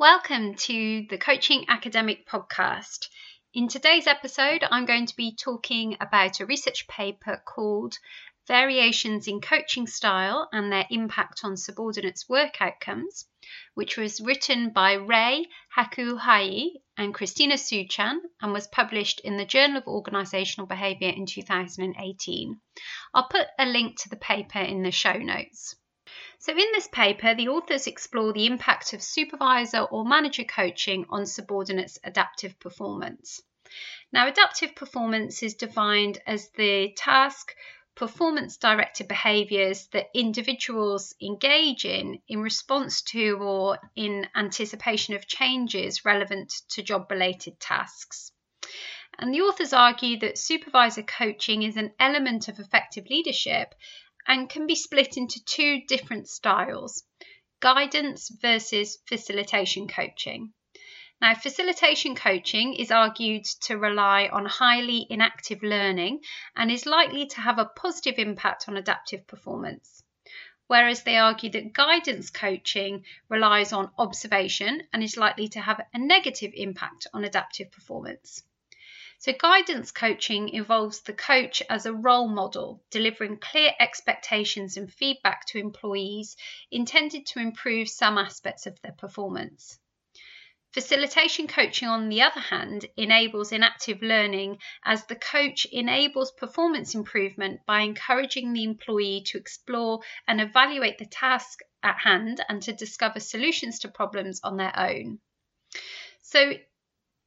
Welcome to the Coaching Academic Podcast. In today's episode, I'm going to be talking about a research paper called Variations in Coaching Style and Their Impact on Subordinates' Work Outcomes, which was written by Ray Hakuhai and Christina Sue-Chan and was published in the Journal of Organisational Behaviour in 2018. I'll put a link to the paper in the show notes. So, in this paper, the authors explore the impact of supervisor or manager coaching on subordinates' adaptive performance. Now, adaptive performance is defined as the task, performance directed behaviours that individuals engage in in response to or in anticipation of changes relevant to job related tasks. And the authors argue that supervisor coaching is an element of effective leadership and can be split into two different styles guidance versus facilitation coaching. Now, facilitation coaching is argued to rely on highly enactive learning and is likely to have a positive impact on adaptive performance. Whereas they argue that guidance coaching relies on observation and is likely to have a negative impact on adaptive performance. So, guidance coaching involves the coach as a role model, delivering clear expectations and feedback to employees intended to improve some aspects of their performance. Facilitation coaching, on the other hand, enables enactive learning as the coach enables performance improvement by encouraging the employee to explore and evaluate the task at hand and to discover solutions to problems on their own. So,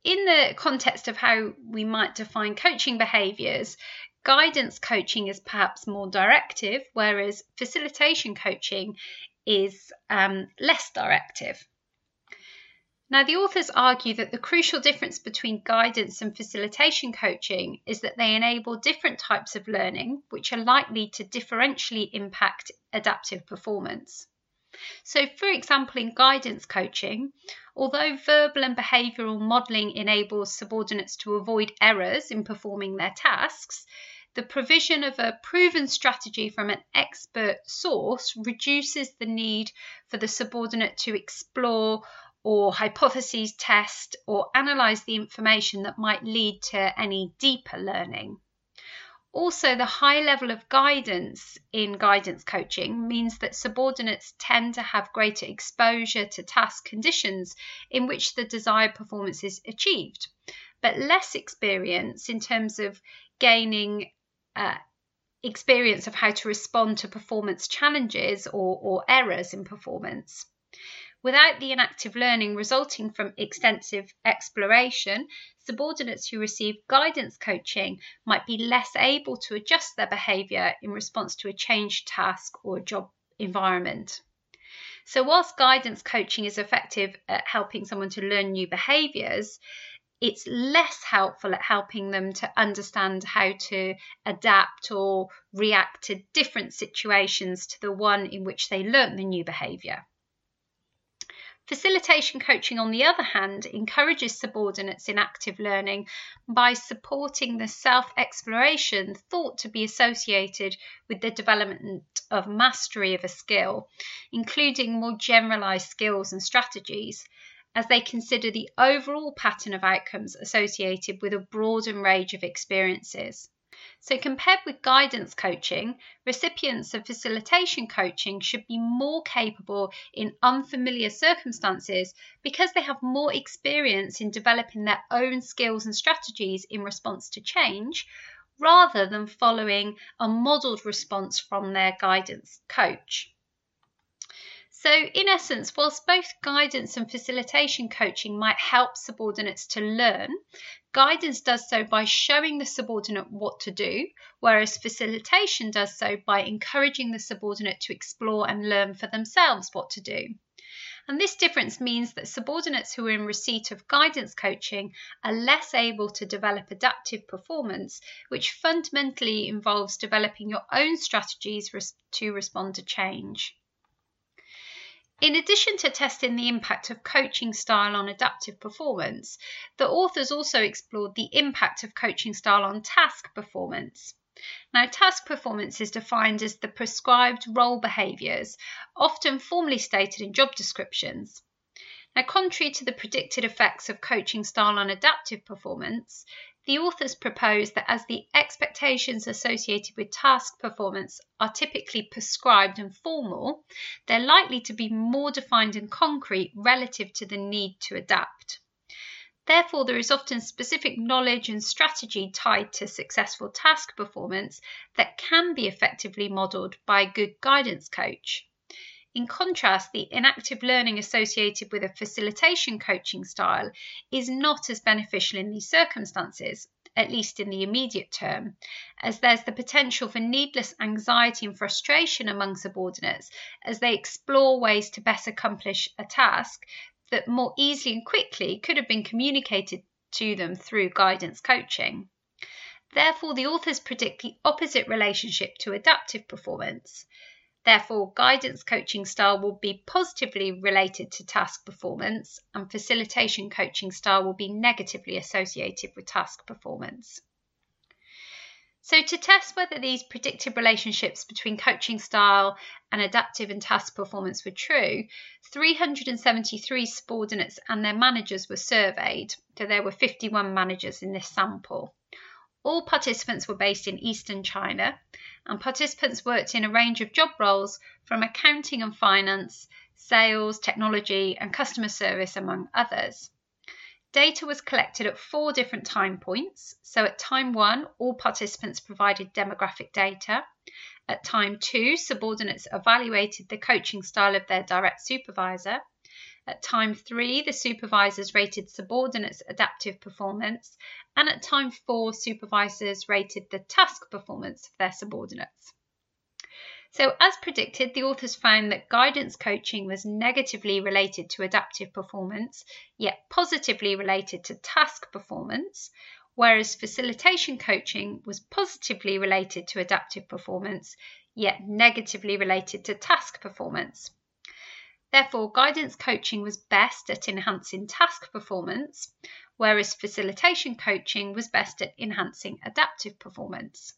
in the context of how we might define coaching behaviors, guidance coaching is perhaps more directive, whereas facilitation coaching is um, less directive. Now, the authors argue that the crucial difference between guidance and facilitation coaching is that they enable different types of learning, which are likely to differentially impact adaptive performance. So, for example, in guidance coaching, although verbal and behavioural modelling enables subordinates to avoid errors in performing their tasks, the provision of a proven strategy from an expert source reduces the need for the subordinate to explore or hypotheses test or analyse the information that might lead to any deeper learning. Also, the high level of guidance in guidance coaching means that subordinates tend to have greater exposure to task conditions in which the desired performance is achieved, but less experience in terms of gaining uh, experience of how to respond to performance challenges or, or errors in performance. Without the enactive learning resulting from extensive exploration, subordinates who receive guidance coaching might be less able to adjust their behaviour in response to a changed task or job environment. So, whilst guidance coaching is effective at helping someone to learn new behaviours, it's less helpful at helping them to understand how to adapt or react to different situations to the one in which they learnt the new behaviour. Facilitation coaching, on the other hand, encourages subordinates in active learning by supporting the self exploration thought to be associated with the development of mastery of a skill, including more generalized skills and strategies, as they consider the overall pattern of outcomes associated with a broader range of experiences. So, compared with guidance coaching, recipients of facilitation coaching should be more capable in unfamiliar circumstances because they have more experience in developing their own skills and strategies in response to change rather than following a modelled response from their guidance coach. So, in essence, whilst both guidance and facilitation coaching might help subordinates to learn, guidance does so by showing the subordinate what to do, whereas facilitation does so by encouraging the subordinate to explore and learn for themselves what to do. And this difference means that subordinates who are in receipt of guidance coaching are less able to develop adaptive performance, which fundamentally involves developing your own strategies to respond to change. In addition to testing the impact of coaching style on adaptive performance, the authors also explored the impact of coaching style on task performance. Now, task performance is defined as the prescribed role behaviours, often formally stated in job descriptions. Now, contrary to the predicted effects of coaching style on adaptive performance, the authors propose that as the expectations associated with task performance are typically prescribed and formal, they're likely to be more defined and concrete relative to the need to adapt. Therefore, there is often specific knowledge and strategy tied to successful task performance that can be effectively modelled by a good guidance coach. In contrast, the enactive learning associated with a facilitation coaching style is not as beneficial in these circumstances, at least in the immediate term, as there's the potential for needless anxiety and frustration among subordinates as they explore ways to best accomplish a task that more easily and quickly could have been communicated to them through guidance coaching. Therefore, the authors predict the opposite relationship to adaptive performance. Therefore, guidance coaching style will be positively related to task performance, and facilitation coaching style will be negatively associated with task performance. So, to test whether these predicted relationships between coaching style and adaptive and task performance were true, 373 subordinates and their managers were surveyed. So, there were 51 managers in this sample. All participants were based in eastern China, and participants worked in a range of job roles from accounting and finance, sales, technology, and customer service, among others. Data was collected at four different time points. So, at time one, all participants provided demographic data. At time two, subordinates evaluated the coaching style of their direct supervisor. At time three, the supervisors rated subordinates' adaptive performance, and at time four, supervisors rated the task performance of their subordinates. So, as predicted, the authors found that guidance coaching was negatively related to adaptive performance, yet positively related to task performance, whereas facilitation coaching was positively related to adaptive performance, yet negatively related to task performance. Therefore, guidance coaching was best at enhancing task performance, whereas facilitation coaching was best at enhancing adaptive performance.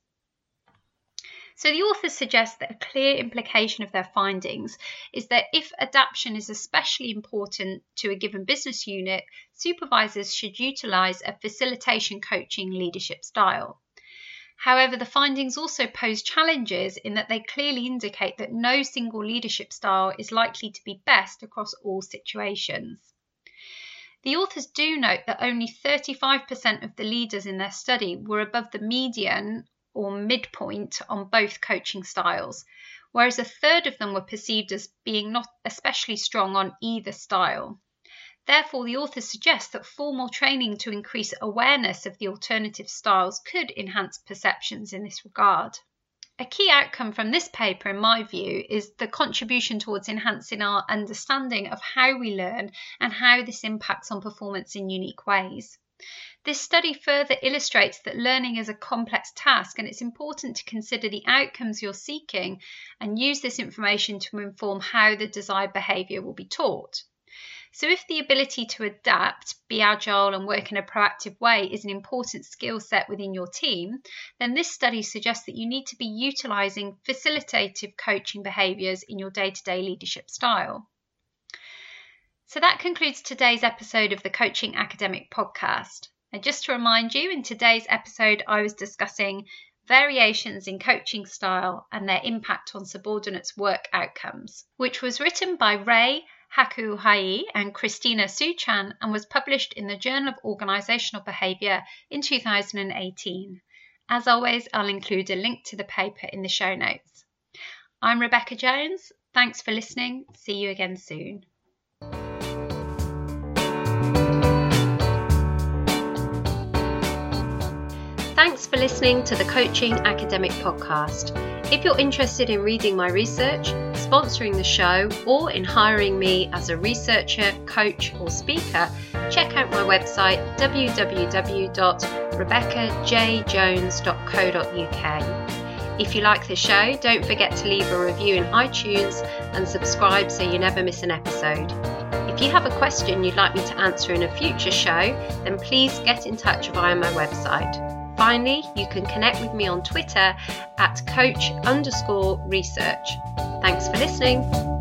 So, the authors suggest that a clear implication of their findings is that if adaptation is especially important to a given business unit, supervisors should utilise a facilitation coaching leadership style. However, the findings also pose challenges in that they clearly indicate that no single leadership style is likely to be best across all situations. The authors do note that only 35% of the leaders in their study were above the median or midpoint on both coaching styles, whereas a third of them were perceived as being not especially strong on either style. Therefore, the authors suggest that formal training to increase awareness of the alternative styles could enhance perceptions in this regard. A key outcome from this paper, in my view, is the contribution towards enhancing our understanding of how we learn and how this impacts on performance in unique ways. This study further illustrates that learning is a complex task and it's important to consider the outcomes you're seeking and use this information to inform how the desired behaviour will be taught. So, if the ability to adapt, be agile, and work in a proactive way is an important skill set within your team, then this study suggests that you need to be utilising facilitative coaching behaviours in your day to day leadership style. So, that concludes today's episode of the Coaching Academic podcast. And just to remind you, in today's episode, I was discussing variations in coaching style and their impact on subordinates' work outcomes, which was written by Ray Hakuhei and Christina Sue-Chan and was published in the Journal of Organizational Behavior in 2018. As always, I'll include a link to the paper in the show notes. I'm Rebecca Jones. Thanks for listening. See you again soon. Thanks for listening to the Coaching Academic Podcast. If you're interested in reading my research, sponsoring the show or in hiring me as a researcher, coach, or speaker, check out my website www.rebeccajjones.co.uk. If you like the show, don't forget to leave a review in iTunes and subscribe so you never miss an episode. If you have a question you'd like me to answer in a future show, then please get in touch via my website. Finally, you can connect with me on Twitter at coach underscore research. Thanks for listening.